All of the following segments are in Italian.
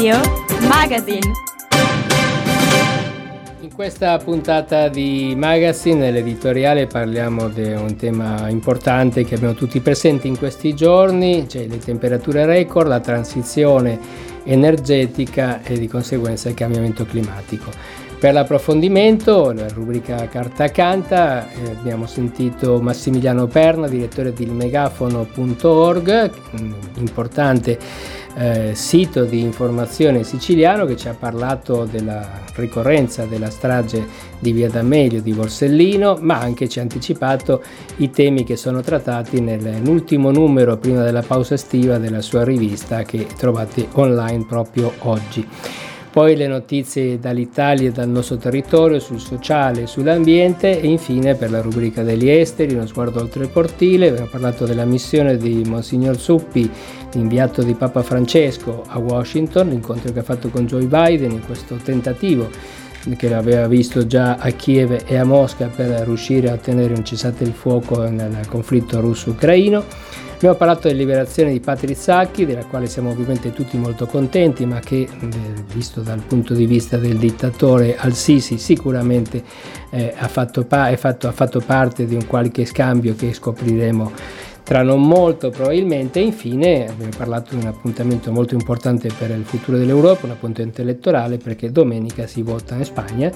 Radio Magazine. In questa puntata di Magazine, nell'editoriale, parliamo di un tema importante che abbiamo tutti presenti in questi giorni, cioè le temperature record, la transizione energetica e di conseguenza il cambiamento climatico. Per l'approfondimento, la rubrica Carta Canta, eh, abbiamo sentito Massimiliano Perna, direttore di ilmegafono.org, importante eh, sito di informazione siciliano che ci ha parlato della ricorrenza della strage di Via D'Amelio di Borsellino, ma anche ci ha anticipato i temi che sono trattati nell'ultimo numero prima della pausa estiva della sua rivista che trovate online proprio oggi. Poi le notizie dall'Italia e dal nostro territorio sul sociale e sull'ambiente e infine per la rubrica degli esteri, uno sguardo oltre il cortile, abbiamo parlato della missione di Monsignor Suppi, inviato di Papa Francesco a Washington, l'incontro che ha fatto con Joe Biden in questo tentativo che aveva visto già a Kiev e a Mosca per riuscire a ottenere un cessate il fuoco nel conflitto russo-ucraino. Abbiamo parlato della liberazione di Patri Sacchi, della quale siamo ovviamente tutti molto contenti, ma che visto dal punto di vista del dittatore Al-Sisi sicuramente eh, ha, fatto pa- fatto, ha fatto parte di un qualche scambio che scopriremo tra non molto probabilmente. Infine abbiamo parlato di un appuntamento molto importante per il futuro dell'Europa, un appuntamento elettorale perché domenica si vota in Spagna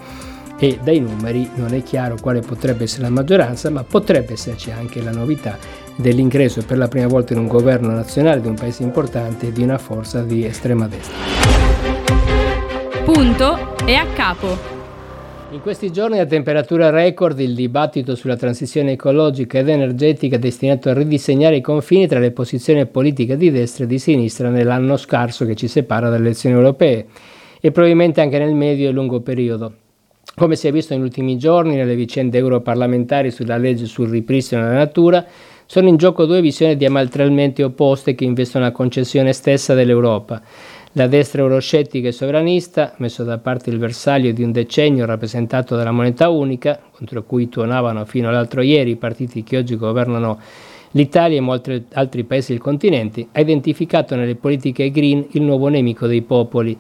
e dai numeri non è chiaro quale potrebbe essere la maggioranza, ma potrebbe esserci anche la novità dell'ingresso per la prima volta in un governo nazionale di un paese importante di una forza di estrema destra. Punto e a capo. In questi giorni a temperatura record il dibattito sulla transizione ecologica ed energetica è destinato a ridisegnare i confini tra le posizioni politiche di destra e di sinistra nell'anno scarso che ci separa dalle elezioni europee e probabilmente anche nel medio e lungo periodo. Come si è visto negli ultimi giorni nelle vicende europarlamentari sulla legge sul ripristino della natura, sono in gioco due visioni diametralmente opposte che investono la concessione stessa dell'Europa. La destra euroscettica e sovranista, messo da parte il bersaglio di un decennio rappresentato dalla moneta unica, contro cui tuonavano fino all'altro ieri i partiti che oggi governano l'Italia e molti altri paesi del continente, ha identificato nelle politiche green il nuovo nemico dei popoli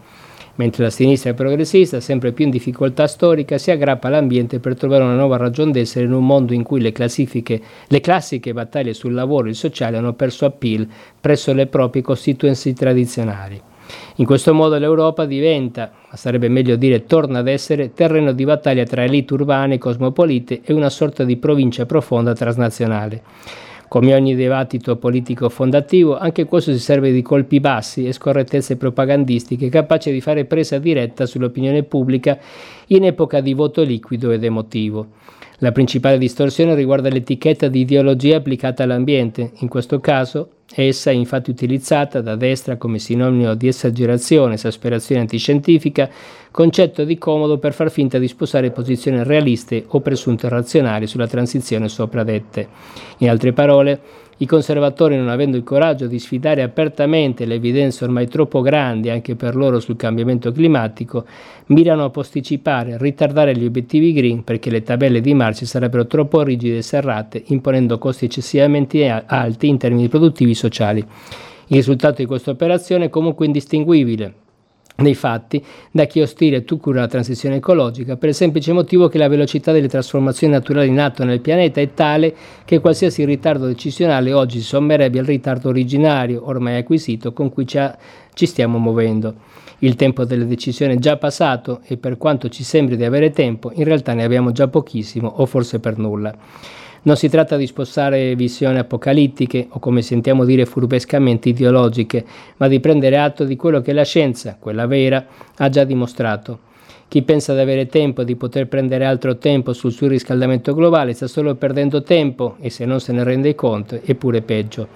mentre la sinistra progressista, sempre più in difficoltà storica, si aggrappa all'ambiente per trovare una nuova ragione d'essere in un mondo in cui le, le classiche battaglie sul lavoro e il sociale hanno perso appeal presso le proprie costituenze tradizionali. In questo modo l'Europa diventa, ma sarebbe meglio dire torna ad essere, terreno di battaglia tra elite urbane e cosmopolite e una sorta di provincia profonda transnazionale. Come ogni dibattito politico fondativo, anche questo si serve di colpi bassi e scorrettezze propagandistiche capaci di fare presa diretta sull'opinione pubblica in epoca di voto liquido ed emotivo. La principale distorsione riguarda l'etichetta di ideologia applicata all'ambiente. In questo caso, essa è infatti utilizzata da destra come sinonimo di esagerazione, esasperazione antiscientifica, concetto di comodo per far finta di sposare posizioni realiste o presunte razionali sulla transizione sopra dette. In altre parole, i conservatori, non avendo il coraggio di sfidare apertamente le evidenze ormai troppo grandi anche per loro sul cambiamento climatico, mirano a posticipare, ritardare gli obiettivi green perché le tabelle di marcia sarebbero troppo rigide e serrate, imponendo costi eccessivamente alti in termini produttivi e sociali. Il risultato di questa operazione è comunque indistinguibile nei fatti da chi è ostile tu cura la transizione ecologica per il semplice motivo che la velocità delle trasformazioni naturali in atto nel pianeta è tale che qualsiasi ritardo decisionale oggi sommerebbe al ritardo originario ormai acquisito con cui ci, ha, ci stiamo muovendo. Il tempo delle decisioni è già passato e per quanto ci sembri di avere tempo, in realtà ne abbiamo già pochissimo o forse per nulla. Non si tratta di spostare visioni apocalittiche o come sentiamo dire furbescamente ideologiche, ma di prendere atto di quello che la scienza, quella vera, ha già dimostrato. Chi pensa di avere tempo e di poter prendere altro tempo sul surriscaldamento globale sta solo perdendo tempo e se non se ne rende conto è pure peggio.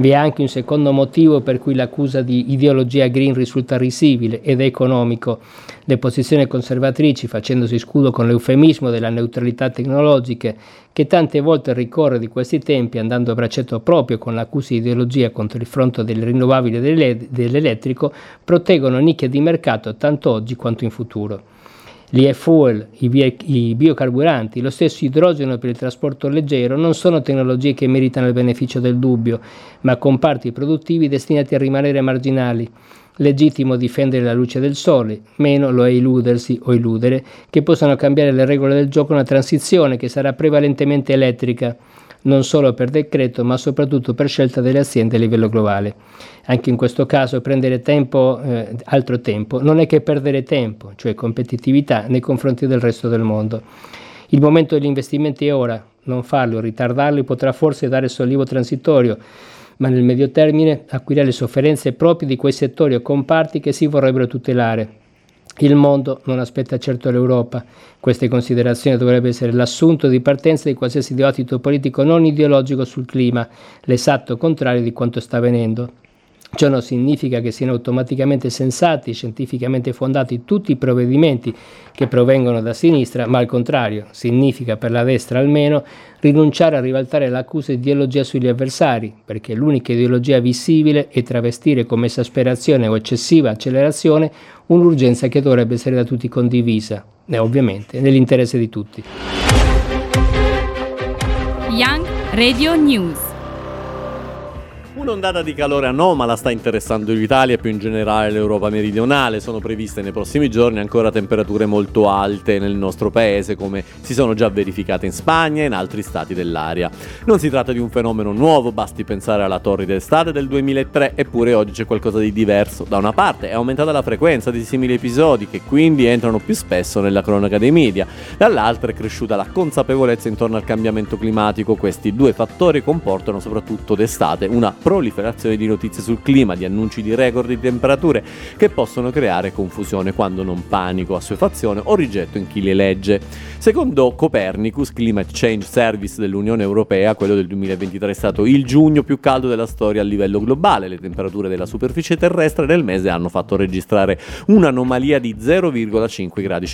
Vi è anche un secondo motivo per cui l'accusa di ideologia green risulta risibile ed è economico. Le posizioni conservatrici, facendosi scudo con l'eufemismo della neutralità tecnologica, che tante volte ricorre di questi tempi andando a braccetto proprio con l'accusa di ideologia contro il fronte delle rinnovabili e dell'elettrico, proteggono nicchie di mercato tanto oggi quanto in futuro gli e-fuel, i, bio, i, biocarburanti, lo stesso idrogeno per il trasporto leggero non sono tecnologie che meritano il beneficio del dubbio, ma comparti produttivi destinati a rimanere marginali. Legittimo difendere la luce del sole, meno lo è illudersi o illudere che possano cambiare le regole del gioco una transizione che sarà prevalentemente elettrica, non solo per decreto ma soprattutto per scelta delle aziende a livello globale. Anche in questo caso prendere tempo, eh, altro tempo non è che perdere tempo, cioè competitività nei confronti del resto del mondo. Il momento degli investimenti è ora, non farlo, ritardarli potrà forse dare sollievo transitorio, ma nel medio termine acquirire le sofferenze proprie di quei settori o comparti che si vorrebbero tutelare. Il mondo non aspetta certo l'Europa. Queste considerazioni dovrebbero essere l'assunto di partenza di qualsiasi dibattito politico non ideologico sul clima, l'esatto contrario di quanto sta avvenendo. Ciò non significa che siano automaticamente sensati, scientificamente fondati tutti i provvedimenti che provengono da sinistra, ma al contrario, significa per la destra almeno rinunciare a rivaltare l'accusa di ideologia sugli avversari, perché l'unica ideologia visibile è travestire come esasperazione o eccessiva accelerazione un'urgenza che dovrebbe essere da tutti condivisa, e ovviamente nell'interesse di tutti. Young Radio News Un'ondata di calore anomala sta interessando l'Italia e più in generale l'Europa meridionale. Sono previste nei prossimi giorni ancora temperature molto alte nel nostro paese, come si sono già verificate in Spagna e in altri stati dell'area. Non si tratta di un fenomeno nuovo, basti pensare alla torrida estate del 2003, eppure oggi c'è qualcosa di diverso. Da una parte è aumentata la frequenza di simili episodi che quindi entrano più spesso nella cronaca dei media, dall'altra è cresciuta la consapevolezza intorno al cambiamento climatico. Questi due fattori comportano soprattutto d'estate una proliferazione di notizie sul clima, di annunci di record di temperature che possono creare confusione quando non panico, assuefazione o rigetto in chi le legge. Secondo Copernicus Climate Change Service dell'Unione Europea, quello del 2023 è stato il giugno più caldo della storia a livello globale. Le temperature della superficie terrestre nel mese hanno fatto registrare un'anomalia di 0,5 gradi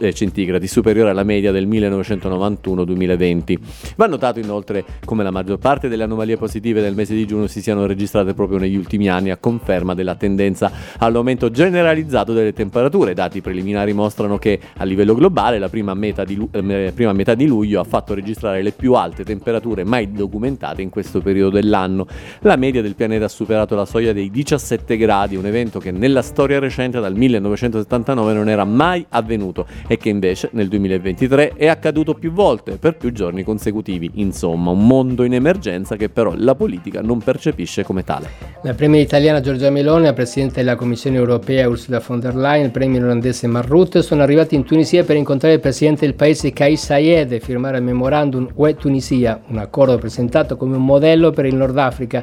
eh, centigradi, superiore alla media del 1991-2020. Va notato inoltre come la maggior parte delle anomalie positive del mese di giugno si siano registrate proprio negli ultimi anni a conferma della tendenza all'aumento generalizzato delle temperature. Dati preliminari mostrano che a livello globale la prima metà di, eh, prima metà di luglio ha fatto registrare le più alte temperature mai documentate in questo periodo dell'anno. La media del pianeta ha superato la soglia dei 17 gradi, un evento che nella storia recente dal 1979 non era mai avvenuto e che invece nel 2023 è accaduto più volte per più giorni consecutivi. Insomma, un mondo in emergenza che però la politica non percepisce come tale. La premier italiana Giorgia Meloni, la presidente della Commissione europea Ursula von der Leyen, il premier olandese Marrut sono arrivati in Tunisia per incontrare il presidente del paese Kais Saied e firmare il memorandum UE Tunisia, un accordo presentato come un modello per il Nord Africa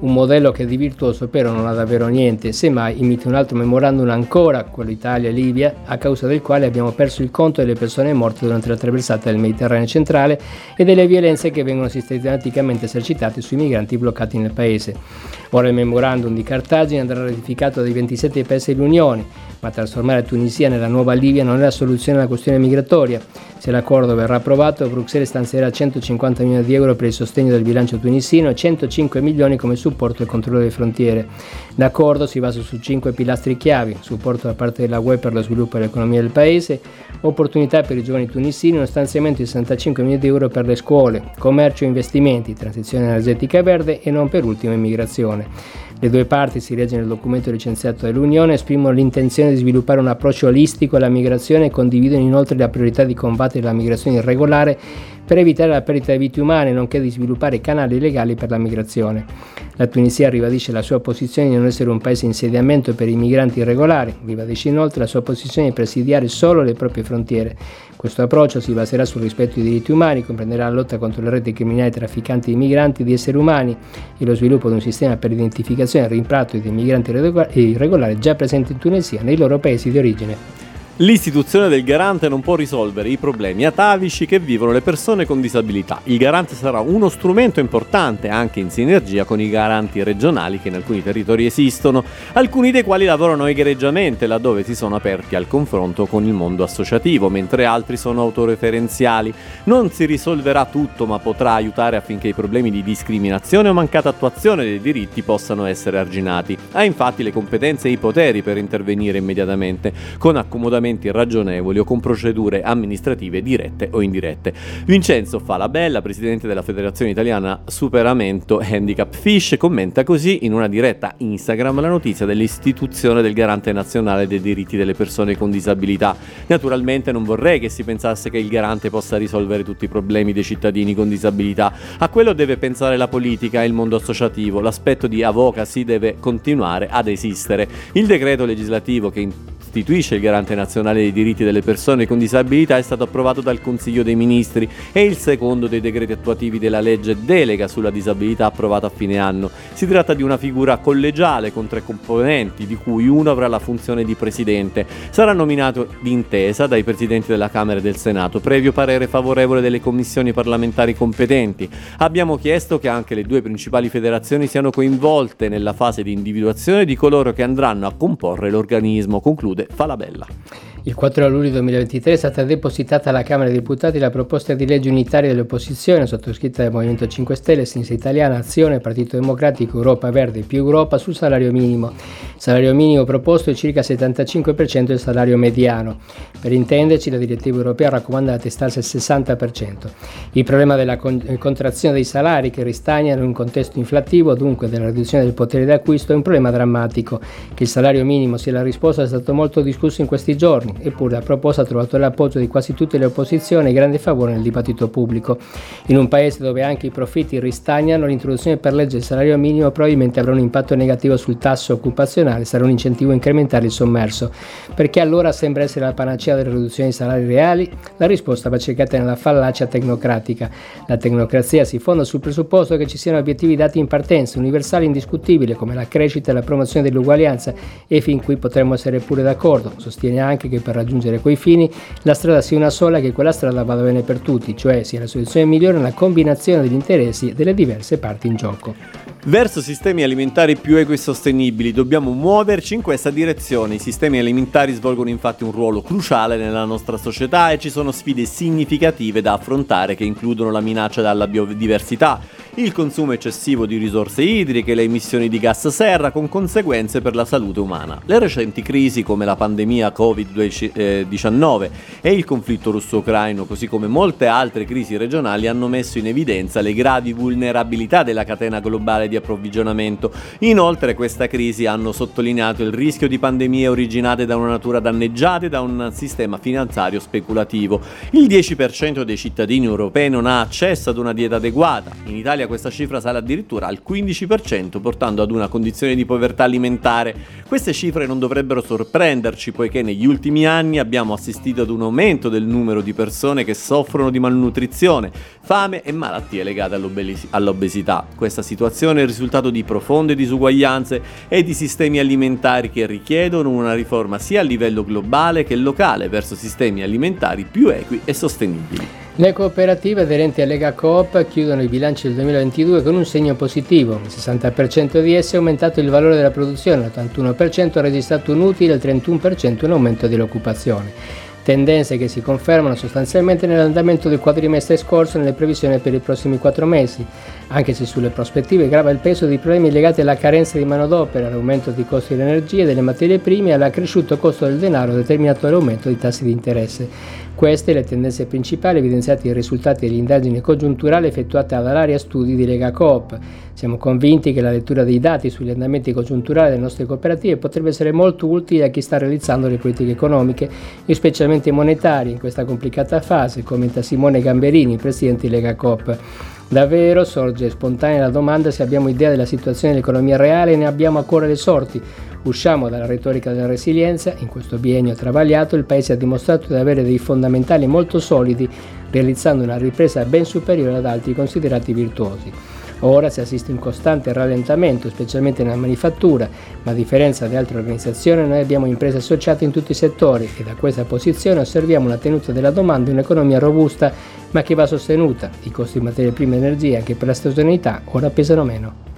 un modello che di virtuoso però non ha davvero niente, semmai imita un altro memorandum ancora, quello Italia-Libia, a causa del quale abbiamo perso il conto delle persone morte durante la traversata del Mediterraneo centrale e delle violenze che vengono sistematicamente esercitate sui migranti bloccati nel paese. Ora il memorandum di Cartagine andrà ratificato dai 27 paesi dell'Unione, ma trasformare la Tunisia nella nuova Libia non è la soluzione alla questione migratoria. Se l'accordo verrà approvato, Bruxelles stanzierà 150 milioni di euro per il sostegno del bilancio tunisino e 105 milioni come supporto al controllo delle frontiere. L'accordo si basa su cinque pilastri chiavi, supporto da parte della UE per lo sviluppo dell'economia del paese, opportunità per i giovani tunisini, uno stanziamento di 65 milioni di euro per le scuole, commercio e investimenti, transizione energetica verde e non per ultimo immigrazione. Le due parti, si legge nel documento licenziato dall'Unione, esprimono l'intenzione di sviluppare un approccio olistico alla migrazione e condividono inoltre la priorità di combattere la migrazione irregolare per evitare la perdita di vite umane, nonché di sviluppare canali legali per la migrazione. La Tunisia ribadisce la sua posizione di non essere un paese insediamento per i migranti irregolari, ribadisce inoltre la sua posizione di presidiare solo le proprie frontiere. Questo approccio si baserà sul rispetto dei diritti umani, comprenderà la lotta contro le reti criminali trafficanti di migranti e di esseri umani e lo sviluppo di un sistema per l'identificazione e il rimpatrio dei migranti irregolari già presenti in Tunisia nei loro paesi di origine. L'istituzione del garante non può risolvere i problemi atavici che vivono le persone con disabilità. Il garante sarà uno strumento importante anche in sinergia con i garanti regionali che in alcuni territori esistono, alcuni dei quali lavorano egregiamente laddove si sono aperti al confronto con il mondo associativo, mentre altri sono autoreferenziali. Non si risolverà tutto, ma potrà aiutare affinché i problemi di discriminazione o mancata attuazione dei diritti possano essere arginati. Ha infatti le competenze e i poteri per intervenire immediatamente con accomodamento fondamenti ragionevoli o con procedure amministrative dirette o indirette. Vincenzo Falabella, presidente della Federazione Italiana Superamento Handicap Fish, commenta così in una diretta Instagram la notizia dell'istituzione del garante nazionale dei diritti delle persone con disabilità. Naturalmente non vorrei che si pensasse che il garante possa risolvere tutti i problemi dei cittadini con disabilità. A quello deve pensare la politica e il mondo associativo. L'aspetto di advocacy deve continuare ad esistere. Il decreto legislativo che istituisce il Garante Nazionale dei diritti delle persone con disabilità è stato approvato dal Consiglio dei Ministri e il secondo dei decreti attuativi della legge delega sulla disabilità approvata a fine anno. Si tratta di una figura collegiale con tre componenti, di cui uno avrà la funzione di presidente. Sarà nominato d'intesa dai presidenti della Camera e del Senato, previo parere favorevole delle commissioni parlamentari competenti. Abbiamo chiesto che anche le due principali federazioni siano coinvolte nella fase di individuazione di coloro che andranno a comporre l'organismo, conclude Falabella. Il 4 luglio 2023 è stata depositata alla Camera dei Deputati la proposta di legge unitaria dell'opposizione sottoscritta dal Movimento 5 Stelle, Sinistra Italiana, Azione, Partito Democratico, Europa Verde e più Europa sul salario minimo. Il salario minimo proposto è circa il 75% del salario mediano. Per intenderci, la direttiva europea raccomanda la testarsi al 60%. Il problema della con- contrazione dei salari che ristagnano in un contesto inflattivo, dunque della riduzione del potere d'acquisto, è un problema drammatico. Che il salario minimo sia la risposta è stato molto discusso in questi giorni eppure la proposta ha trovato l'appoggio di quasi tutte le opposizioni e grande favore nel dibattito pubblico. In un paese dove anche i profitti ristagnano, l'introduzione per legge del salario minimo probabilmente avrà un impatto negativo sul tasso occupazionale, sarà un incentivo a incrementare il sommerso. Perché allora sembra essere la panacea delle riduzioni dei salari reali? La risposta va cercata nella fallacia tecnocratica. La tecnocrazia si fonda sul presupposto che ci siano obiettivi dati in partenza, universali e indiscutibili, come la crescita e la promozione dell'uguaglianza, e fin qui potremmo essere pure d'accordo. Sostiene anche che per raggiungere quei fini la strada sia una sola e che quella strada vada bene per tutti, cioè sia la soluzione migliore nella combinazione degli interessi delle diverse parti in gioco. Verso sistemi alimentari più equi e sostenibili dobbiamo muoverci in questa direzione. I sistemi alimentari svolgono infatti un ruolo cruciale nella nostra società e ci sono sfide significative da affrontare che includono la minaccia dalla biodiversità, il consumo eccessivo di risorse idriche, le emissioni di gas serra con conseguenze per la salute umana. Le recenti crisi come la pandemia Covid-19 e il conflitto russo-ucraino, così come molte altre crisi regionali, hanno messo in evidenza le gravi vulnerabilità della catena globale di approvvigionamento. Inoltre questa crisi hanno sottolineato il rischio di pandemie originate da una natura danneggiata e da un sistema finanziario speculativo. Il 10% dei cittadini europei non ha accesso ad una dieta adeguata. In Italia questa cifra sale addirittura al 15%, portando ad una condizione di povertà alimentare. Queste cifre non dovrebbero sorprenderci, poiché negli ultimi anni abbiamo assistito ad un aumento del numero di persone che soffrono di malnutrizione, fame e malattie legate all'obesità. Questa situazione il risultato di profonde disuguaglianze e di sistemi alimentari che richiedono una riforma sia a livello globale che locale verso sistemi alimentari più equi e sostenibili. Le cooperative aderenti a Lega Coop chiudono i bilanci del 2022 con un segno positivo. Il 60% di esse ha aumentato il valore della produzione, l'81% ha registrato un utile e il 31% un aumento dell'occupazione tendenze che si confermano sostanzialmente nell'andamento del quadrimestre scorso e nelle previsioni per i prossimi quattro mesi, anche se sulle prospettive grava il peso dei problemi legati alla carenza di manodopera, all'aumento dei costi dell'energia e delle materie prime e all'accresciuto costo del denaro determinato dall'aumento dei tassi di interesse. Queste le tendenze principali evidenziate nei risultati delle indagini congiunturali effettuate dall'area studi di Lega Coop. Siamo convinti che la lettura dei dati sugli andamenti congiunturali delle nostre cooperative potrebbe essere molto utile a chi sta realizzando le politiche economiche, specialmente monetarie, in questa complicata fase, commenta Simone Gamberini, presidente di Lega Coop. Davvero sorge spontanea la domanda se abbiamo idea della situazione dell'economia reale e ne abbiamo a cuore le sorti. Usciamo dalla retorica della resilienza, in questo biennio travagliato il Paese ha dimostrato di avere dei fondamentali molto solidi, realizzando una ripresa ben superiore ad altri considerati virtuosi. Ora si assiste a un costante rallentamento, specialmente nella manifattura, ma a differenza di altre organizzazioni noi abbiamo imprese associate in tutti i settori e da questa posizione osserviamo una tenuta della domanda e un'economia robusta ma che va sostenuta. I costi di materie prime e energia anche per la stagionalità ora pesano meno.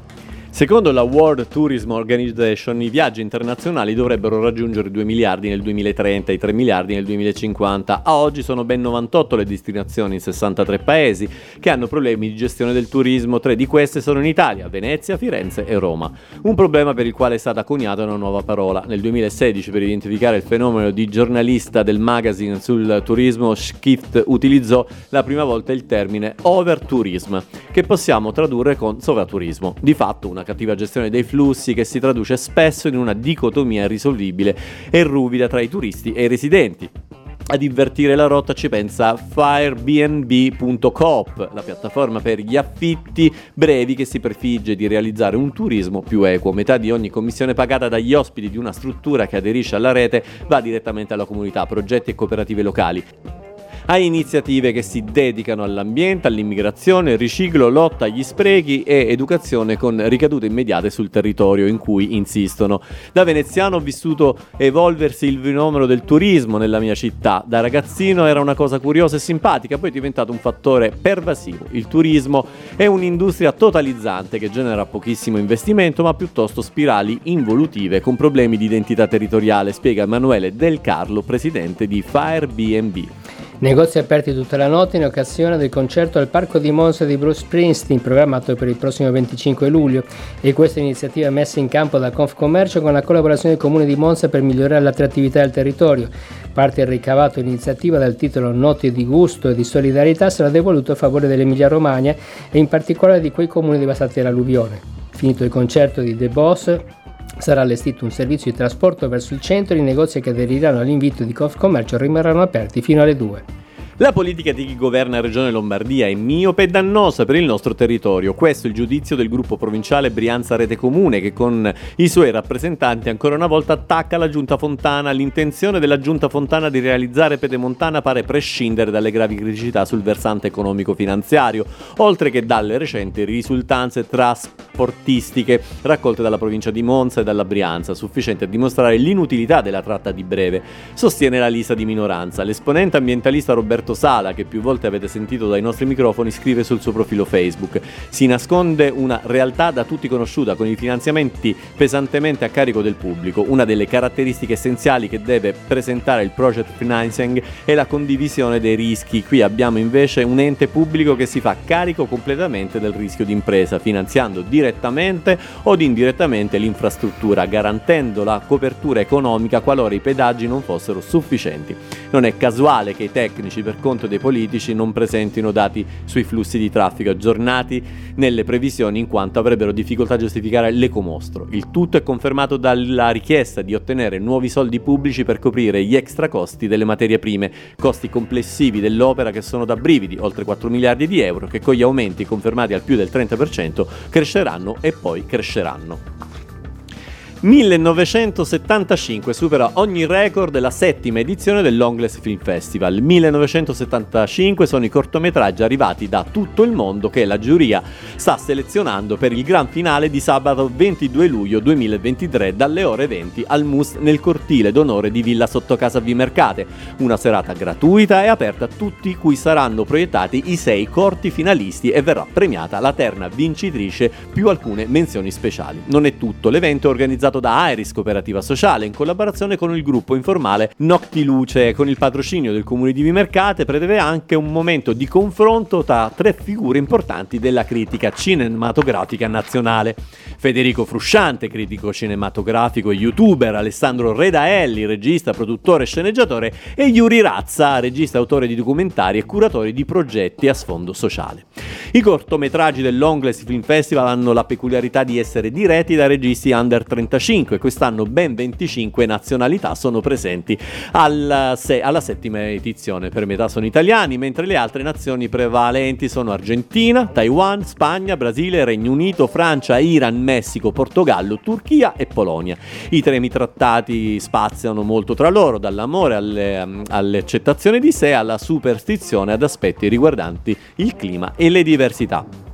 Secondo la World Tourism Organization i viaggi internazionali dovrebbero raggiungere 2 miliardi nel 2030 e 3 miliardi nel 2050. A oggi sono ben 98 le destinazioni in 63 paesi che hanno problemi di gestione del turismo, tre di queste sono in Italia, Venezia, Firenze e Roma. Un problema per il quale è stata coniata una nuova parola. Nel 2016 per identificare il fenomeno di giornalista del magazine sul turismo Skift utilizzò la prima volta il termine overtourism, che possiamo tradurre con sovraturismo. Di fatto una cattiva gestione dei flussi che si traduce spesso in una dicotomia irrisolvibile e ruvida tra i turisti e i residenti. Ad invertire la rotta ci pensa firebnb.coop, la piattaforma per gli affitti brevi che si prefigge di realizzare un turismo più equo. Metà di ogni commissione pagata dagli ospiti di una struttura che aderisce alla rete va direttamente alla comunità, progetti e cooperative locali a iniziative che si dedicano all'ambiente, all'immigrazione, riciclo, lotta agli sprechi e educazione con ricadute immediate sul territorio in cui insistono. Da veneziano ho vissuto evolversi il fenomeno del turismo nella mia città. Da ragazzino era una cosa curiosa e simpatica, poi è diventato un fattore pervasivo. Il turismo è un'industria totalizzante che genera pochissimo investimento ma piuttosto spirali involutive con problemi di identità territoriale, spiega Emanuele Del Carlo, presidente di Firebnb. Negozi aperti tutta la notte in occasione del concerto al Parco di Monza di Bruce Springsteen programmato per il prossimo 25 luglio e questa iniziativa messa in campo da Confcommercio con la collaborazione del Comune di Monza per migliorare l'attrattività del territorio. Parte il ricavato dell'iniziativa dal titolo Notti di gusto e di solidarietà sarà devoluto a favore dell'Emilia Romagna e in particolare di quei comuni devastati dall'alluvione. Finito il concerto di The Boss, sarà allestito un servizio di trasporto verso il centro e i negozi che aderiranno all'invito di Confcommercio rimarranno aperti fino alle 2. La politica di chi governa la Regione Lombardia è miope e dannosa per il nostro territorio. Questo è il giudizio del gruppo provinciale Brianza Rete Comune che con i suoi rappresentanti ancora una volta attacca la Giunta Fontana. L'intenzione della Giunta Fontana di realizzare Pedemontana pare prescindere dalle gravi criticità sul versante economico-finanziario, oltre che dalle recenti risultanze trasportistiche raccolte dalla provincia di Monza e dalla Brianza, sufficienti a dimostrare l'inutilità della tratta di breve, sostiene la lista di minoranza. L'esponente ambientalista Roberto Roberto Sala, che più volte avete sentito dai nostri microfoni, scrive sul suo profilo Facebook. Si nasconde una realtà da tutti conosciuta, con i finanziamenti pesantemente a carico del pubblico. Una delle caratteristiche essenziali che deve presentare il project financing è la condivisione dei rischi. Qui abbiamo invece un ente pubblico che si fa carico completamente del rischio d'impresa, finanziando direttamente o indirettamente l'infrastruttura, garantendo la copertura economica qualora i pedaggi non fossero sufficienti. Non è casuale che i tecnici per conto dei politici non presentino dati sui flussi di traffico aggiornati nelle previsioni in quanto avrebbero difficoltà a giustificare l'ecomostro. Il tutto è confermato dalla richiesta di ottenere nuovi soldi pubblici per coprire gli extra costi delle materie prime, costi complessivi dell'opera che sono da brividi, oltre 4 miliardi di euro, che con gli aumenti confermati al più del 30% cresceranno e poi cresceranno. 1975 supera ogni record la settima edizione del Longless Film Festival. 1975 sono i cortometraggi arrivati da tutto il mondo che la giuria sta selezionando per il gran finale di sabato 22 luglio 2023 dalle ore 20 al MUS nel cortile d'onore di Villa Sottocasa Vimercate. Una serata gratuita e aperta a tutti cui saranno proiettati i sei corti finalisti e verrà premiata la terna vincitrice più alcune menzioni speciali. Non è tutto, l'evento è organizzato organizzato da Iris Cooperativa Sociale in collaborazione con il gruppo informale Noctiluce con il patrocinio del comune di Vimercate prevede anche un momento di confronto tra tre figure importanti della critica cinematografica nazionale. Federico Frusciante, critico cinematografico e youtuber, Alessandro Redaelli, regista, produttore e sceneggiatore e Yuri Razza, regista, autore di documentari e curatore di progetti a sfondo sociale. I cortometraggi del Longless Film Festival hanno la peculiarità di essere diretti da registi under 35, quest'anno ben 25 nazionalità sono presenti alla, se- alla settima edizione, per metà sono italiani, mentre le altre nazioni prevalenti sono Argentina, Taiwan, Spagna, Brasile, Regno Unito, Francia, Iran, Messico, Portogallo, Turchia e Polonia. I temi trattati spaziano molto tra loro, dall'amore alle, all'accettazione di sé alla superstizione ad aspetti riguardanti il clima e le diversità.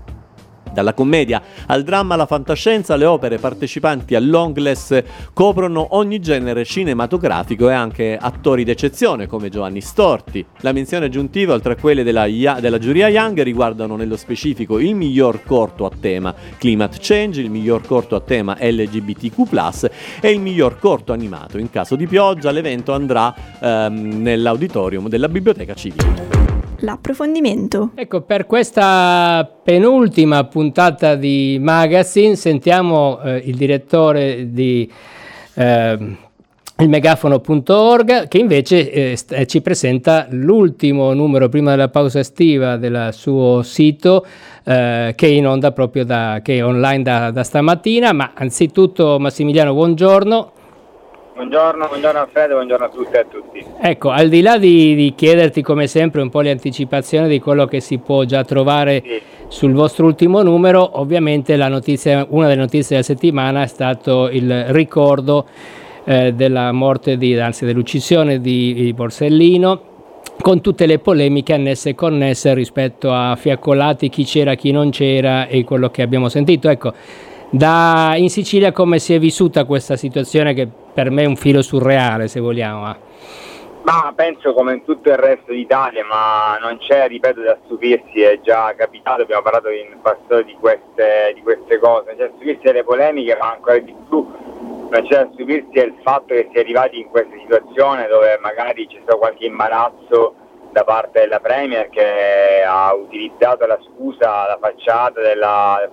Dalla commedia al dramma alla fantascienza, le opere partecipanti all'Ongless coprono ogni genere cinematografico e anche attori d'eccezione come Giovanni Storti. La menzione aggiuntiva, oltre a quelle della, della giuria Young, riguardano nello specifico il miglior corto a tema Climate Change, il miglior corto a tema LGBTQ+, e il miglior corto animato. In caso di pioggia l'evento andrà ehm, nell'auditorium della Biblioteca Civile l'approfondimento. Ecco, per questa penultima puntata di Magazine sentiamo eh, il direttore di eh, il megafono.org che invece eh, st- ci presenta l'ultimo numero prima della pausa estiva del suo sito eh, che è in onda proprio da, che è online da, da stamattina ma anzitutto Massimiliano buongiorno Buongiorno, buongiorno Alfredo, buongiorno a tutte e a tutti. Ecco, al di là di, di, chiederti come sempre un po' le anticipazioni di quello che si può già trovare sì. sul vostro ultimo numero, ovviamente notizia, una delle notizie della settimana è stato il ricordo eh, della morte, di, anzi dell'uccisione di, di Borsellino, con tutte le polemiche annesse e connesse rispetto a fiaccolati, chi c'era, chi non c'era e quello che abbiamo sentito. Ecco, da, in Sicilia come si è vissuta questa situazione che per me un filo surreale se vogliamo? Eh? Ma penso come in tutto il resto d'Italia, ma non c'è, ripeto, da stupirsi, è già capitato, abbiamo parlato in passato di queste, di queste cose, c'è da stupirsi delle polemiche, ma ancora di più non c'è da stupirsi il fatto che si è arrivati in questa situazione dove magari c'è stato qualche imbarazzo da parte della Premier che ha utilizzato la scusa, la facciata dei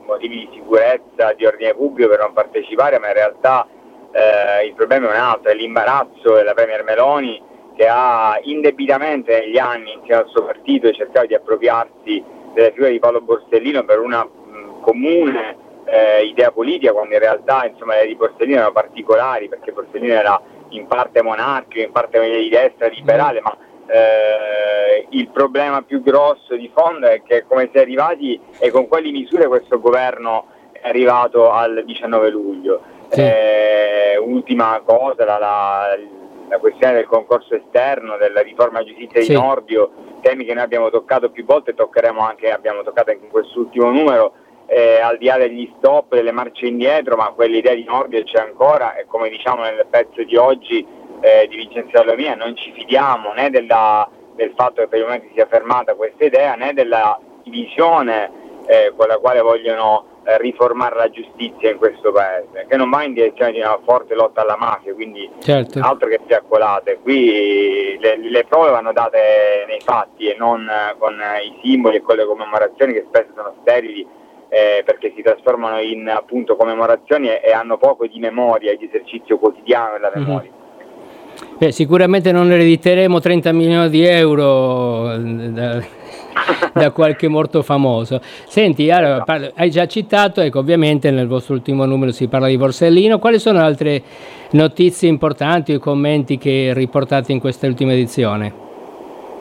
motivi di sicurezza, di ordine pubblico per non partecipare, ma in realtà eh, il problema è un altro, è l'imbarazzo della Premier Meloni che ha indebitamente negli anni insieme al suo partito cercato di appropriarsi della figura di Paolo Borsellino per una mh, comune eh, idea politica, quando in realtà insomma, le di Borsellino erano particolari, perché Borsellino era in parte monarchico, in parte di destra, liberale, ma eh, il problema più grosso di fondo è che come si è arrivati e con quali misure questo governo è arrivato al 19 luglio. Sì. Eh, ultima cosa, la, la, la, questione del concorso esterno, della riforma giustizia sì. di Nordio, temi che noi abbiamo toccato più volte, toccheremo anche, abbiamo toccato anche in quest'ultimo numero, eh, al di là degli stop, delle marce indietro, ma quell'idea di Nordio c'è ancora e come diciamo nel pezzo di oggi eh, di Vincenzo Allomia non ci fidiamo né della, del fatto che per il momento sia fermata questa idea né della visione eh, con la quale vogliono eh, riformare la giustizia in questo paese, che non va in direzione di una forte lotta alla mafia, quindi certo. altro che fiaccolate. Qui le, le, prove vanno date nei fatti e non eh, con i simboli e con le commemorazioni che spesso sono sterili eh, perché si trasformano in appunto commemorazioni e, e, hanno poco di memoria, di esercizio quotidiano della mhm. memoria. Mm-hmm. Beh, sicuramente non erediteremo 30 milioni di euro eh, da, da qualche morto famoso. Senti, allora, parla, hai già citato, ecco, ovviamente nel vostro ultimo numero si parla di Borsellino, quali sono altre notizie importanti o commenti che riportate in questa ultima edizione?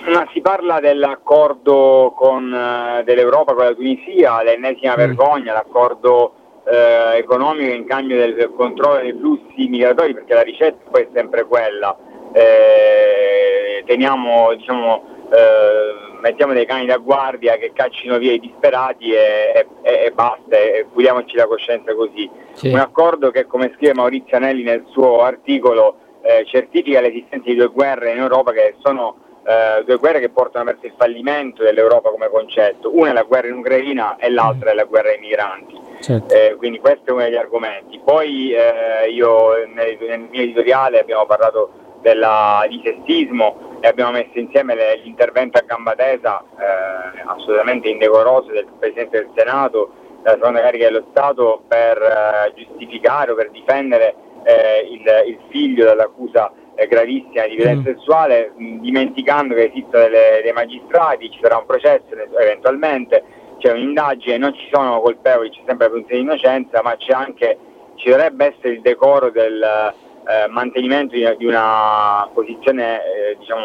Ma si parla dell'accordo con, uh, dell'Europa con la Tunisia, l'ennesima mm. vergogna, l'accordo uh, economico in cambio del controllo dei flussi migratori, perché la ricetta poi è sempre quella. Eh, teniamo, diciamo, eh, mettiamo dei cani da guardia che caccino via i disperati e, e, e basta, e puliamoci la coscienza così. Sì. Un accordo che, come scrive Maurizio Anelli nel suo articolo, eh, certifica l'esistenza di due guerre in Europa che sono eh, due guerre che portano verso il fallimento dell'Europa come concetto. Una è la guerra in Ucraina e l'altra è la guerra ai migranti. Certo. Eh, quindi questo è uno degli argomenti. Poi eh, io nel, nel, mio editoriale abbiamo parlato della, di sessismo e abbiamo messo insieme le, l'intervento a gamba tesa eh, assolutamente indecoroso del Presidente del Senato, della seconda carica dello Stato per eh, giustificare o per difendere eh, il, il, figlio dall'accusa gravissima di violenza mm. sessuale, mh, dimenticando che esistono delle, dei magistrati, ci sarà un processo eventualmente, c'è un'indagine, non ci sono colpevoli, c'è sempre la presunzione di innocenza, ma c'è anche, ci dovrebbe essere il decoro del eh, mantenimento di, di, una posizione eh, diciamo,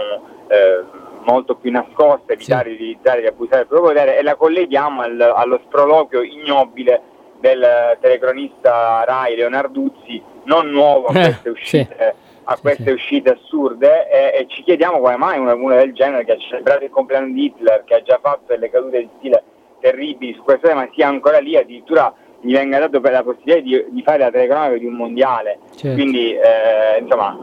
eh, molto più nascosta, evitare sì. di utilizzare e abusare del proprio potere e la colleghiamo al, allo sproloquio ignobile del telecronista Rai Leonarduzzi, non nuovo a eh, queste uscite. Sì a queste uscite assurde e, e, ci chiediamo come mai una, una del genere che ha celebrato il compleanno di Hitler, che ha già fatto delle cadute di stile terribili su questo tema sia ancora lì, addirittura gli venga dato per la possibilità di, di fare la telecronaca di un mondiale. Certo. Quindi eh, insomma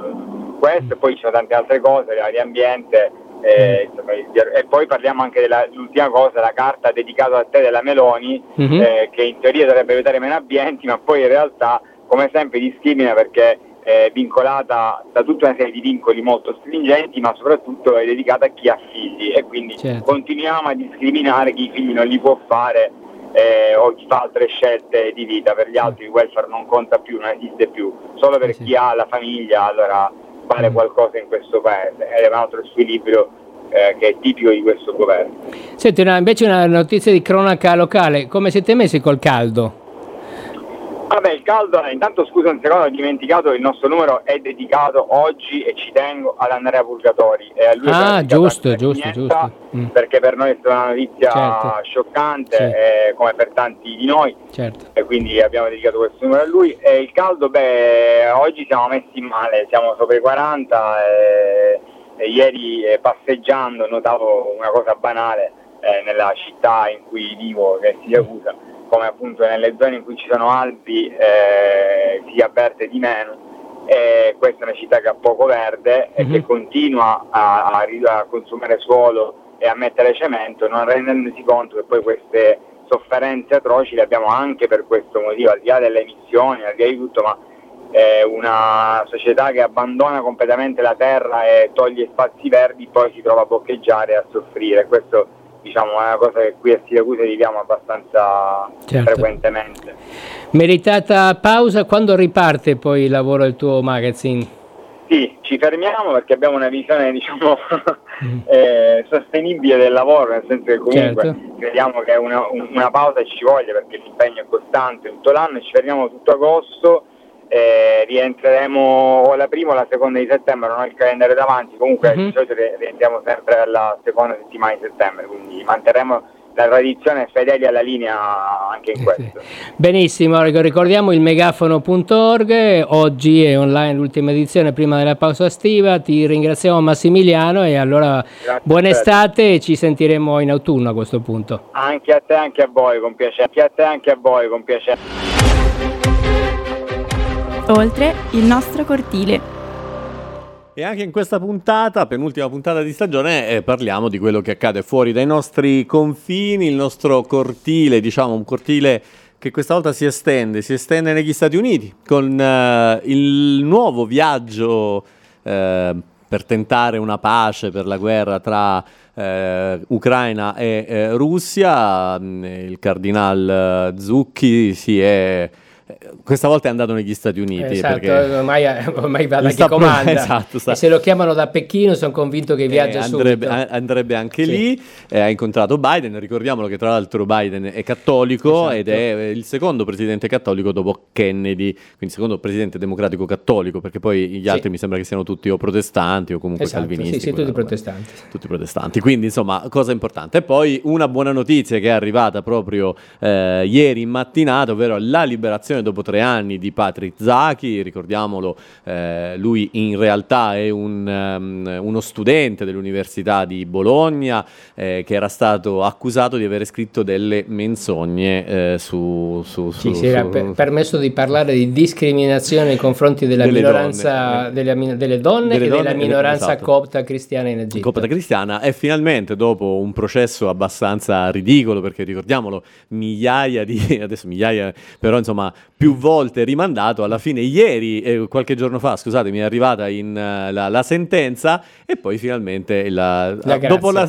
questo, poi ci sono tante altre cose, l'ambiente. Eh, insomma, e poi parliamo anche dell'ultima cosa, la carta dedicata a te della Meloni, mm-hmm. eh, che in teoria dovrebbe evitare meno ambienti, ma poi in realtà, come sempre, discrimina perché è vincolata da tutta una serie di vincoli molto stringenti, ma soprattutto è dedicata a chi ha figli e quindi certo. continuiamo a discriminare chi i figli non li può fare eh, o chi fa altre scelte di vita, per gli altri il welfare non conta più, non esiste più, solo per sì. chi ha la famiglia allora vale mm. qualcosa in questo paese è un altro squilibrio eh, che è tipico di questo governo. Senti, una, invece una notizia di cronaca locale, come siete messi col caldo? Vabbè, il caldo, eh, intanto scusa un secondo, ho dimenticato che il nostro numero è dedicato oggi e ci tengo ad andare a Purgatori. E a lui ah, giusto, giusto, giusto. Mm. Perché per noi è stata una notizia certo. scioccante, sì. eh, come per tanti di noi, certo. e quindi abbiamo dedicato questo numero a lui. E il caldo, beh, oggi siamo messi male, siamo sopra i 40 e, e ieri eh, passeggiando notavo una cosa banale eh, nella città in cui vivo, che è Siracusa come appunto nelle zone in cui ci sono Alpi eh, si avverte di meno. E questa è una città che ha poco verde e mm-hmm. che continua a, a, a, consumare suolo e a mettere cemento, non rendendosi conto che poi queste sofferenze atroci le abbiamo anche per questo motivo, al di là delle emissioni, al di là di tutto, ma è una società che abbandona completamente la terra e toglie spazi verdi, poi si trova a boccheggiare e a soffrire. Questo diciamo, è una cosa che qui a Siracusa viviamo abbastanza certo. frequentemente. Meritata pausa, quando riparte poi il lavoro del tuo magazine? Sì, ci fermiamo perché abbiamo una visione diciamo, mm. eh, sostenibile del lavoro, nel senso che comunque certo. crediamo che una, una pausa ci voglia perché l'impegno è costante tutto l'anno e ci fermiamo tutto agosto eh, rientreremo o la prima o la seconda di settembre, non ho il calendario davanti, comunque uh-huh. di solito rientriamo sempre alla seconda settimana di settembre, quindi manterremo la tradizione fedeli alla linea anche in questo. Benissimo, ricordiamo il megafono.org, oggi è online l'ultima edizione prima della pausa estiva, ti ringraziamo Massimiliano e allora Grazie buona estate e ci sentiremo in autunno a questo punto. Anche a te, anche a voi, con piacere. Anche a te, anche a voi, con piacere oltre il nostro cortile. E anche in questa puntata, penultima puntata di stagione, eh, parliamo di quello che accade fuori dai nostri confini, il nostro cortile, diciamo un cortile che questa volta si estende, si estende negli Stati Uniti con eh, il nuovo viaggio eh, per tentare una pace, per la guerra tra eh, Ucraina e eh, Russia. Il cardinal Zucchi si è questa volta è andato negli Stati Uniti. Esatto, perché ormai, ormai va da chi comanda. Esatto, sta... E se lo chiamano da Pechino sono convinto che viaggia eh, andrebbe, andrebbe, anche sì. lì, eh, ha incontrato Biden, ricordiamolo che tra l'altro Biden è cattolico esatto. ed è il secondo presidente cattolico dopo Kennedy, quindi secondo presidente democratico cattolico, perché poi gli altri sì. mi sembra che siano tutti o protestanti o comunque esatto, calvinisti. Sì, sì, tutti protestanti. Tutti protestanti, quindi insomma cosa importante. E poi una buona notizia che è arrivata proprio eh, ieri in mattinata, ovvero la liberazione dopo tre anni di Patrick Zaki, ricordiamolo, eh, lui in realtà è un, um, uno studente dell'Università di Bologna eh, che era stato accusato di aver scritto delle menzogne eh, su, su, su, sì, si era per, permesso di parlare di discriminazione nei confronti della delle minoranza donne, delle, delle donne delle e donne, della minoranza esatto. copta cristiana in Egitto. Copta cristiana e finalmente dopo un processo abbastanza ridicolo perché ricordiamolo migliaia di adesso migliaia però insomma più volte rimandato, alla fine ieri, eh, qualche giorno fa, scusate, mi è arrivata in, uh, la, la, sentenza e poi finalmente la, la dopo, la,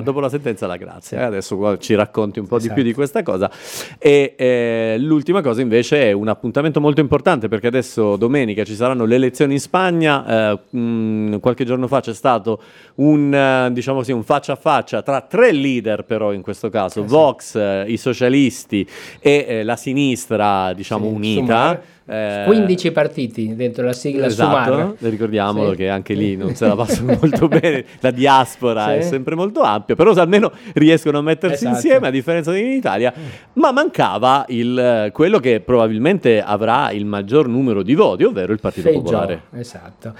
dopo, la, sentenza la grazia. Eh, adesso ci racconti un po' esatto. di più di esatto. questa cosa. E eh, l'ultima cosa invece è un appuntamento molto importante perché adesso domenica ci saranno le elezioni in Spagna, mh, mm, qualche giorno fa c'è stato un, diciamo così, un faccia a faccia tra tre leader però in questo caso, eh, Vox, i socialisti e la sinistra diciamo diciamo, sì, unita. Eh, 15 partiti dentro la sigla esatto, Sumar. ricordiamolo sì. che anche lì non se la passano molto bene, la diaspora sì. è sempre molto ampia, però almeno riescono a mettersi esatto. insieme a differenza di in Italia, ma mancava il, quello che probabilmente avrà il maggior numero di voti, ovvero il Partito Feggio, Popolare. Esatto.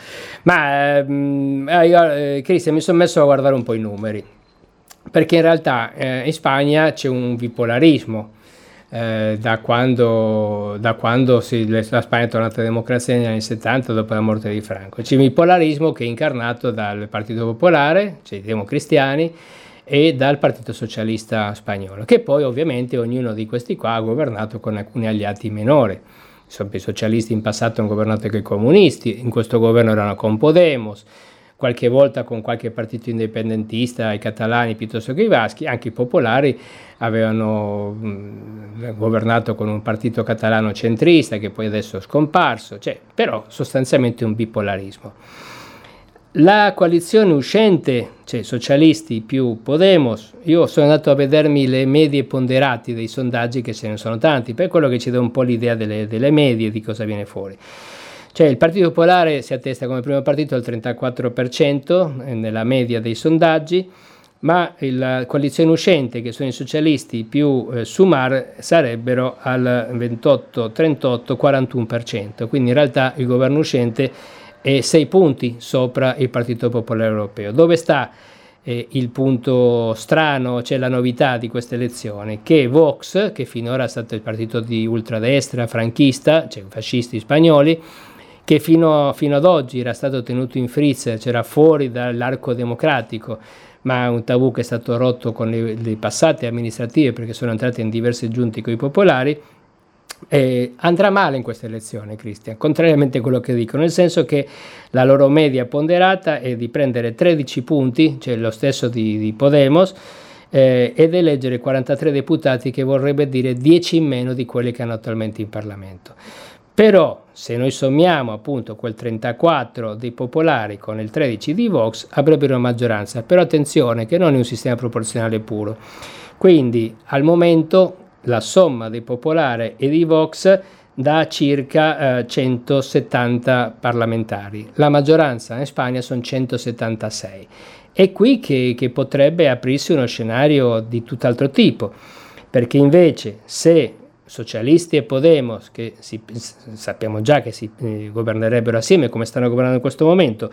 Ma ehm, eh, io, eh, Cristian, mi sono messo a guardare un po' i numeri. perché in realtà eh, in Spagna c'è un bipolarismo. Eh, da quando, da quando si, la Spagna è tornata a democrazia negli anni 70 dopo la morte di Franco. C'è un bipolarismo che è incarnato dal Partito Popolare, cioè i democristiani, e dal Partito Socialista Spagnolo, che poi ovviamente ognuno di questi qua ha governato con alcuni alleati minori. I socialisti in passato hanno governato con i comunisti, in questo governo erano con Podemos, qualche volta con qualche partito indipendentista, i catalani piuttosto che i vaschi, anche i popolari avevano governato con un partito catalano centrista che poi adesso è scomparso, cioè, però sostanzialmente un bipolarismo. La coalizione uscente, cioè socialisti più Podemos, io sono andato a vedermi le medie ponderati dei sondaggi, che ce ne sono tanti, per quello che ci dà un po' l'idea delle, delle medie, di cosa viene fuori. Cioè il Partito Popolare si attesta come primo partito al 34% eh, nella media dei sondaggi, ma la coalizione uscente, che sono i socialisti più eh, Sumar, sarebbero al 28, 38, 41%. Quindi in realtà il governo uscente e 6 punti sopra il Partito Popolare Europeo. Dove sta eh, il punto strano, cioè la novità di queste elezioni? Che Vox, che finora è stato il partito di ultradestra franchista, cioè fascisti spagnoli, che fino, fino ad oggi era stato tenuto in frizz, c'era fuori dall'arco democratico, ma un tabù che è stato rotto con le, le passate amministrative perché sono entrate in diverse giunte con i popolari, eh, andrà male in queste elezioni, Cristian, contrariamente a quello che dicono, nel senso che la loro media ponderata è di prendere 13 punti, cioè lo stesso di, di Podemos, eh, ed eleggere 43 deputati, che vorrebbe dire 10 in meno di quelli che hanno attualmente in Parlamento. Però se noi sommiamo appunto quel 34 dei popolari con il 13 di Vox avrebbero una maggioranza, però attenzione che non è un sistema proporzionale puro. Quindi al momento la somma dei Popolare e di Vox da circa eh, 170 parlamentari. La maggioranza in Spagna sono 176. È qui che, che potrebbe aprirsi uno scenario di tutt'altro tipo, perché invece se socialisti e Podemos, che si, sappiamo già che si eh, governerebbero assieme come stanno governando in questo momento,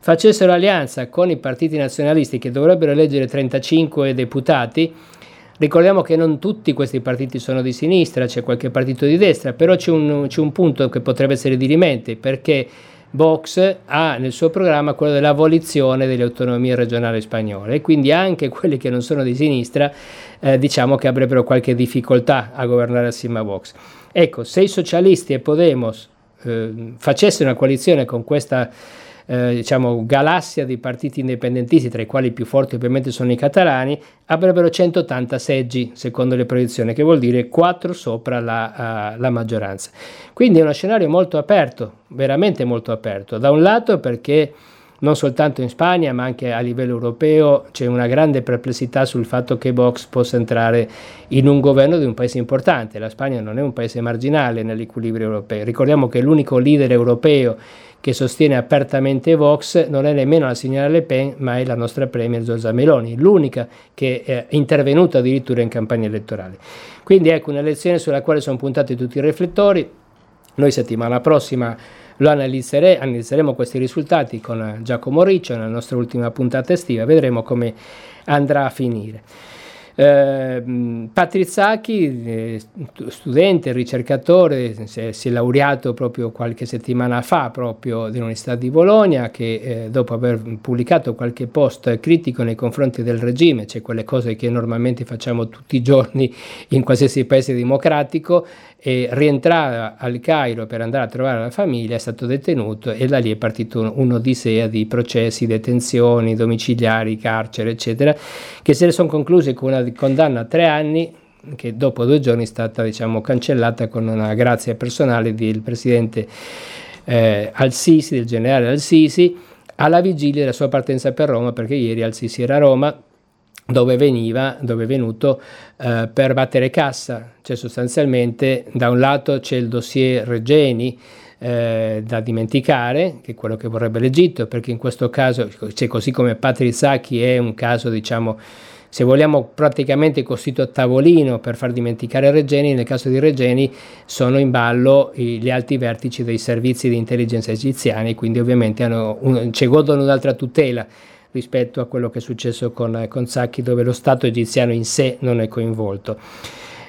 facessero alleanza con i partiti nazionalisti che dovrebbero eleggere 35 deputati, Ricordiamo che non tutti questi partiti sono di sinistra, c'è qualche partito di destra, però c'è un, c'è un punto che potrebbe essere di rimente perché Vox ha nel suo programma quello dell'abolizione delle autonomie regionali spagnole e quindi anche quelli che non sono di sinistra eh, diciamo che avrebbero qualche difficoltà a governare assieme a Vox. Ecco, se i socialisti e Podemos eh, facessero una coalizione con questa eh, diciamo, galassia di partiti indipendentisti, tra i quali i più forti ovviamente sono i catalani, avrebbero 180 seggi secondo le proiezioni, che vuol dire 4 sopra la, uh, la maggioranza. Quindi è uno scenario molto aperto, veramente molto aperto. Da un lato perché non soltanto in Spagna ma anche a livello europeo c'è una grande perplessità sul fatto che Vox possa entrare in un governo di un paese importante. La Spagna non è un paese marginale nell'equilibrio europeo. Ricordiamo che l'unico leader europeo che sostiene apertamente Vox non è nemmeno la signora Le Pen, ma è la nostra Premier Giorgia Meloni, l'unica che è intervenuta addirittura in campagna elettorale. Quindi ecco un'elezione sulla quale sono puntati tutti i riflettori. Noi settimana prossima lo analizzere, analizzeremo questi risultati con Giacomo Riccio nella nostra ultima puntata estiva, vedremo come andrà a finire. Eh, Patrizzacchi, eh, studente, ricercatore, si è, si è, laureato proprio qualche settimana fa proprio dell'Università di Bologna, che eh, dopo aver pubblicato qualche post critico nei confronti del regime, cioè quelle cose che normalmente facciamo tutti i giorni in qualsiasi paese democratico, e rientrava al Cairo per andare a trovare la famiglia, è stato detenuto e da lì è partito un'odissea di processi, detenzioni, domiciliari, carcere, eccetera, che se ne sono concluse con una condanna a tre anni che dopo due giorni è stata diciamo, cancellata con una grazia personale del presidente eh, Al-Sisi, del generale Al-Sisi, alla vigilia della sua partenza per Roma, perché ieri Al-Sisi era a Roma, dove veniva, dove è venuto eh, per battere cassa, cioè sostanzialmente da un lato c'è il dossier Regeni eh, da dimenticare, che è quello che vorrebbe l'Egitto, perché in questo caso, cioè così come Patrizzacchi è un caso diciamo se vogliamo praticamente costituito a tavolino per far dimenticare Regeni, nel caso di Regeni sono in ballo gli alti vertici dei servizi di intelligence egiziani, quindi ovviamente hanno un, cioè, godono un'altra tutela rispetto a quello che è successo con, con Sacchi dove lo Stato egiziano in sé non è coinvolto.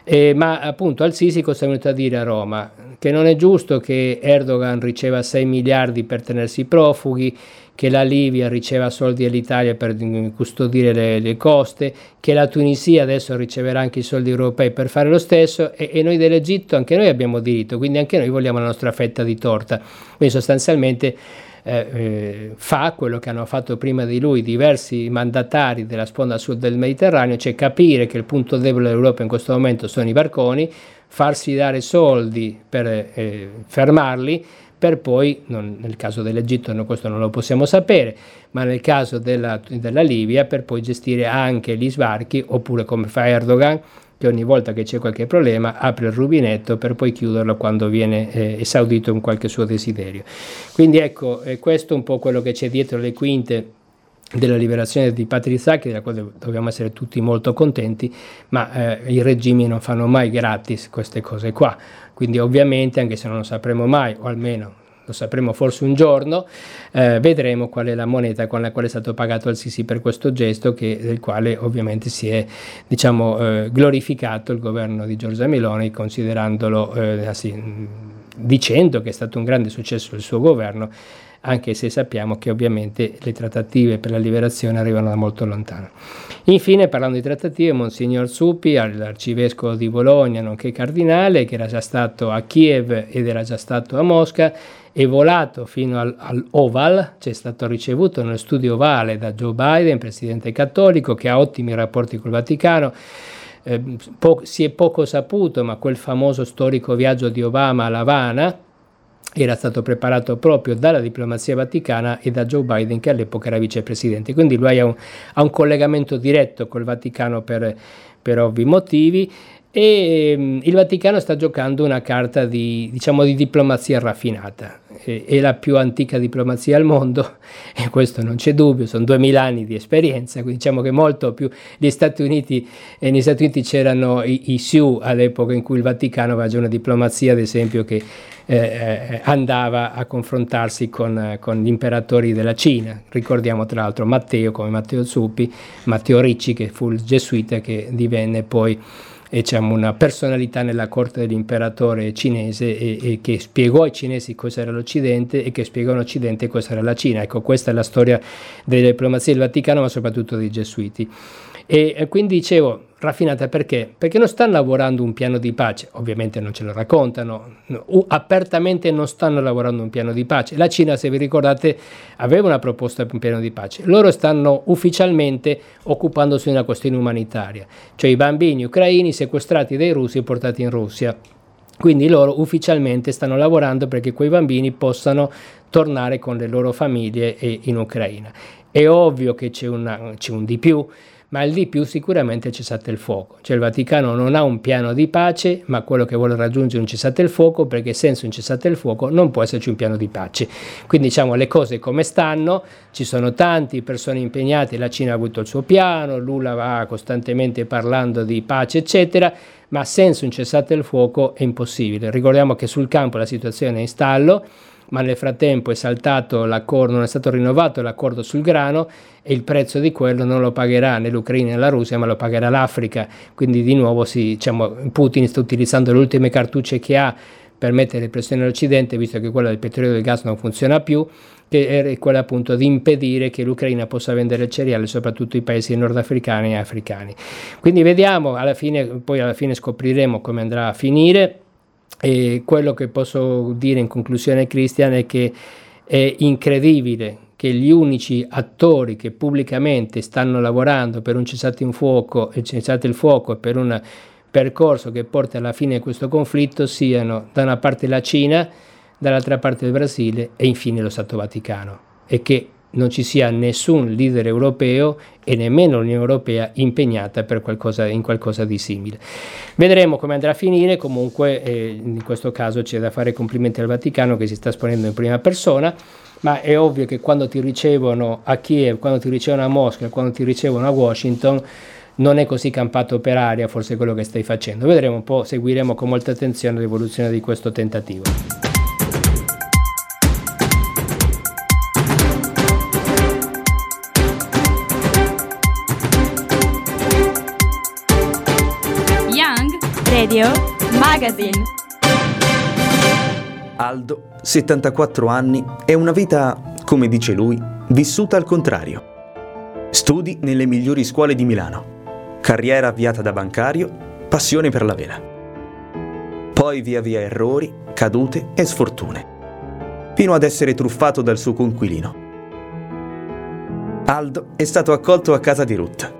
Eh, ma appunto Al-Sisi cosa è venuto a dire a Roma? Che non è giusto che Erdogan riceva 6 miliardi per tenersi profughi, che la Libia riceva soldi all'Italia per custodire le, le, coste, che la Tunisia adesso riceverà anche i soldi europei per fare lo stesso e, e, noi dell'Egitto anche noi abbiamo diritto, quindi anche noi vogliamo la nostra fetta di torta. Quindi sostanzialmente eh, eh, fa quello che hanno fatto prima di lui diversi mandatari della sponda sud del Mediterraneo, cioè capire che il punto debole dell'Europa in questo momento sono i barconi, farsi dare soldi per eh, fermarli, per poi, non, nel caso dell'Egitto no, questo non lo possiamo sapere, ma nel caso della, della Libia per poi gestire anche gli sbarchi, oppure come fa Erdogan, che ogni volta che c'è qualche problema apre il rubinetto per poi chiuderlo quando viene eh, esaudito in qualche suo desiderio. Quindi ecco, è questo un po' quello che c'è dietro le quinte della liberazione di Patrizaki, della quale dobbiamo essere tutti molto contenti, ma eh, i regimi non fanno mai gratis queste cose qua. Quindi ovviamente, anche se non lo sapremo mai, o almeno lo sapremo forse un giorno, eh, vedremo qual è la moneta con la quale è stato pagato al Sisi per questo gesto, che, del quale ovviamente si è diciamo, eh, glorificato il governo di Giorgia Meloni, considerandolo, eh, assim, dicendo che è stato un grande successo il suo governo, anche se sappiamo che ovviamente le trattative per la liberazione arrivano da molto lontano. Infine, parlando di trattative, Monsignor Suppi, l'arcivescovo di Bologna, nonché cardinale, che era già stato a Kiev ed era già stato a Mosca, è volato fino al, all'Oval, cioè è stato ricevuto nello studio ovale da Joe Biden, presidente cattolico, che ha ottimi rapporti col Vaticano. Eh, po- si è poco saputo, ma quel famoso storico viaggio di Obama a Havana era stato preparato proprio dalla diplomazia vaticana e da Joe Biden che all'epoca era vicepresidente. Quindi lui ha un, ha un collegamento diretto col Vaticano per, per ovvi motivi e um, il Vaticano sta giocando una carta di, diciamo, di diplomazia raffinata, è, la più antica diplomazia al mondo e questo non c'è dubbio, sono duemila anni di esperienza, quindi diciamo che molto più gli Stati Uniti, e negli Stati Uniti c'erano i, i Sioux all'epoca in cui il Vaticano aveva già una diplomazia ad esempio che eh, eh, andava a confrontarsi con, con, gli imperatori della Cina. Ricordiamo tra l'altro Matteo come Matteo Zuppi, Matteo Ricci che fu il gesuita che divenne poi diciamo, una personalità nella corte dell'imperatore cinese e, e, che spiegò ai cinesi cos'era l'Occidente e che spiegò all'Occidente cos'era la Cina. Ecco, questa è la storia delle diplomazie del Vaticano, ma soprattutto dei gesuiti. E, e quindi dicevo, raffinata perché? Perché non stanno lavorando un piano di pace, ovviamente non ce lo raccontano, no, apertamente non stanno lavorando un piano di pace. La Cina, se vi ricordate, aveva una proposta per un piano di pace. Loro stanno ufficialmente occupandosi di una questione umanitaria, cioè i bambini ucraini sequestrati dai russi e portati in Russia. Quindi loro ufficialmente stanno lavorando perché quei bambini possano tornare con le loro famiglie in Ucraina. È ovvio che c'è, una, c'è un di più, ma il di più sicuramente è cessate il fuoco. Cioè il Vaticano non ha un piano di pace, ma quello che vuole raggiungere è un cessate il fuoco, perché senza un cessate il fuoco non può esserci un piano di pace. Quindi diciamo le cose come stanno, ci sono tanti persone impegnate, la Cina ha avuto il suo piano, Lula va costantemente parlando di pace, eccetera, ma senza un cessate il fuoco è impossibile. Ricordiamo che sul campo la situazione è in stallo, ma nel frattempo è saltato l'accordo, non è stato rinnovato l'accordo sul grano e il prezzo di quello non lo pagherà né l'Ucraina né la Russia, ma lo pagherà l'Africa. Quindi di nuovo si, diciamo, Putin sta utilizzando le ultime cartucce che ha per mettere pressione all'Occidente, visto che quella del petrolio e del gas non funziona più, che è quella appunto di impedire che l'Ucraina possa vendere il cereale, soprattutto i paesi nordafricani e africani. Quindi vediamo, alla fine, poi alla fine scopriremo come andrà a finire. E quello che posso dire in conclusione, Cristian, è che è incredibile che gli unici attori che pubblicamente stanno lavorando per un cessate, in fuoco, cessate il fuoco e per un percorso che porta alla fine di questo conflitto siano da una parte la Cina, dall'altra parte il Brasile e infine lo Stato Vaticano. E che non ci sia nessun leader europeo e nemmeno l'Unione Europea impegnata qualcosa, in qualcosa di simile. Vedremo come andrà a finire, comunque eh, in questo caso c'è da fare complimenti al Vaticano che si sta esponendo in prima persona, ma è ovvio che quando ti ricevono a Kiev, quando ti ricevono a Mosca, quando ti ricevono a Washington, non è così campato per aria forse quello che stai facendo. Vedremo un po', seguiremo con molta attenzione l'evoluzione di questo tentativo. Radio Magazine. Aldo, 74 anni, è una vita, come dice lui, vissuta al contrario. Studi nelle migliori scuole di Milano. Carriera avviata da bancario, passione per la vela. Poi via via errori, cadute e sfortune, fino ad essere truffato dal suo conquilino. Aldo è stato accolto a casa di Ruth.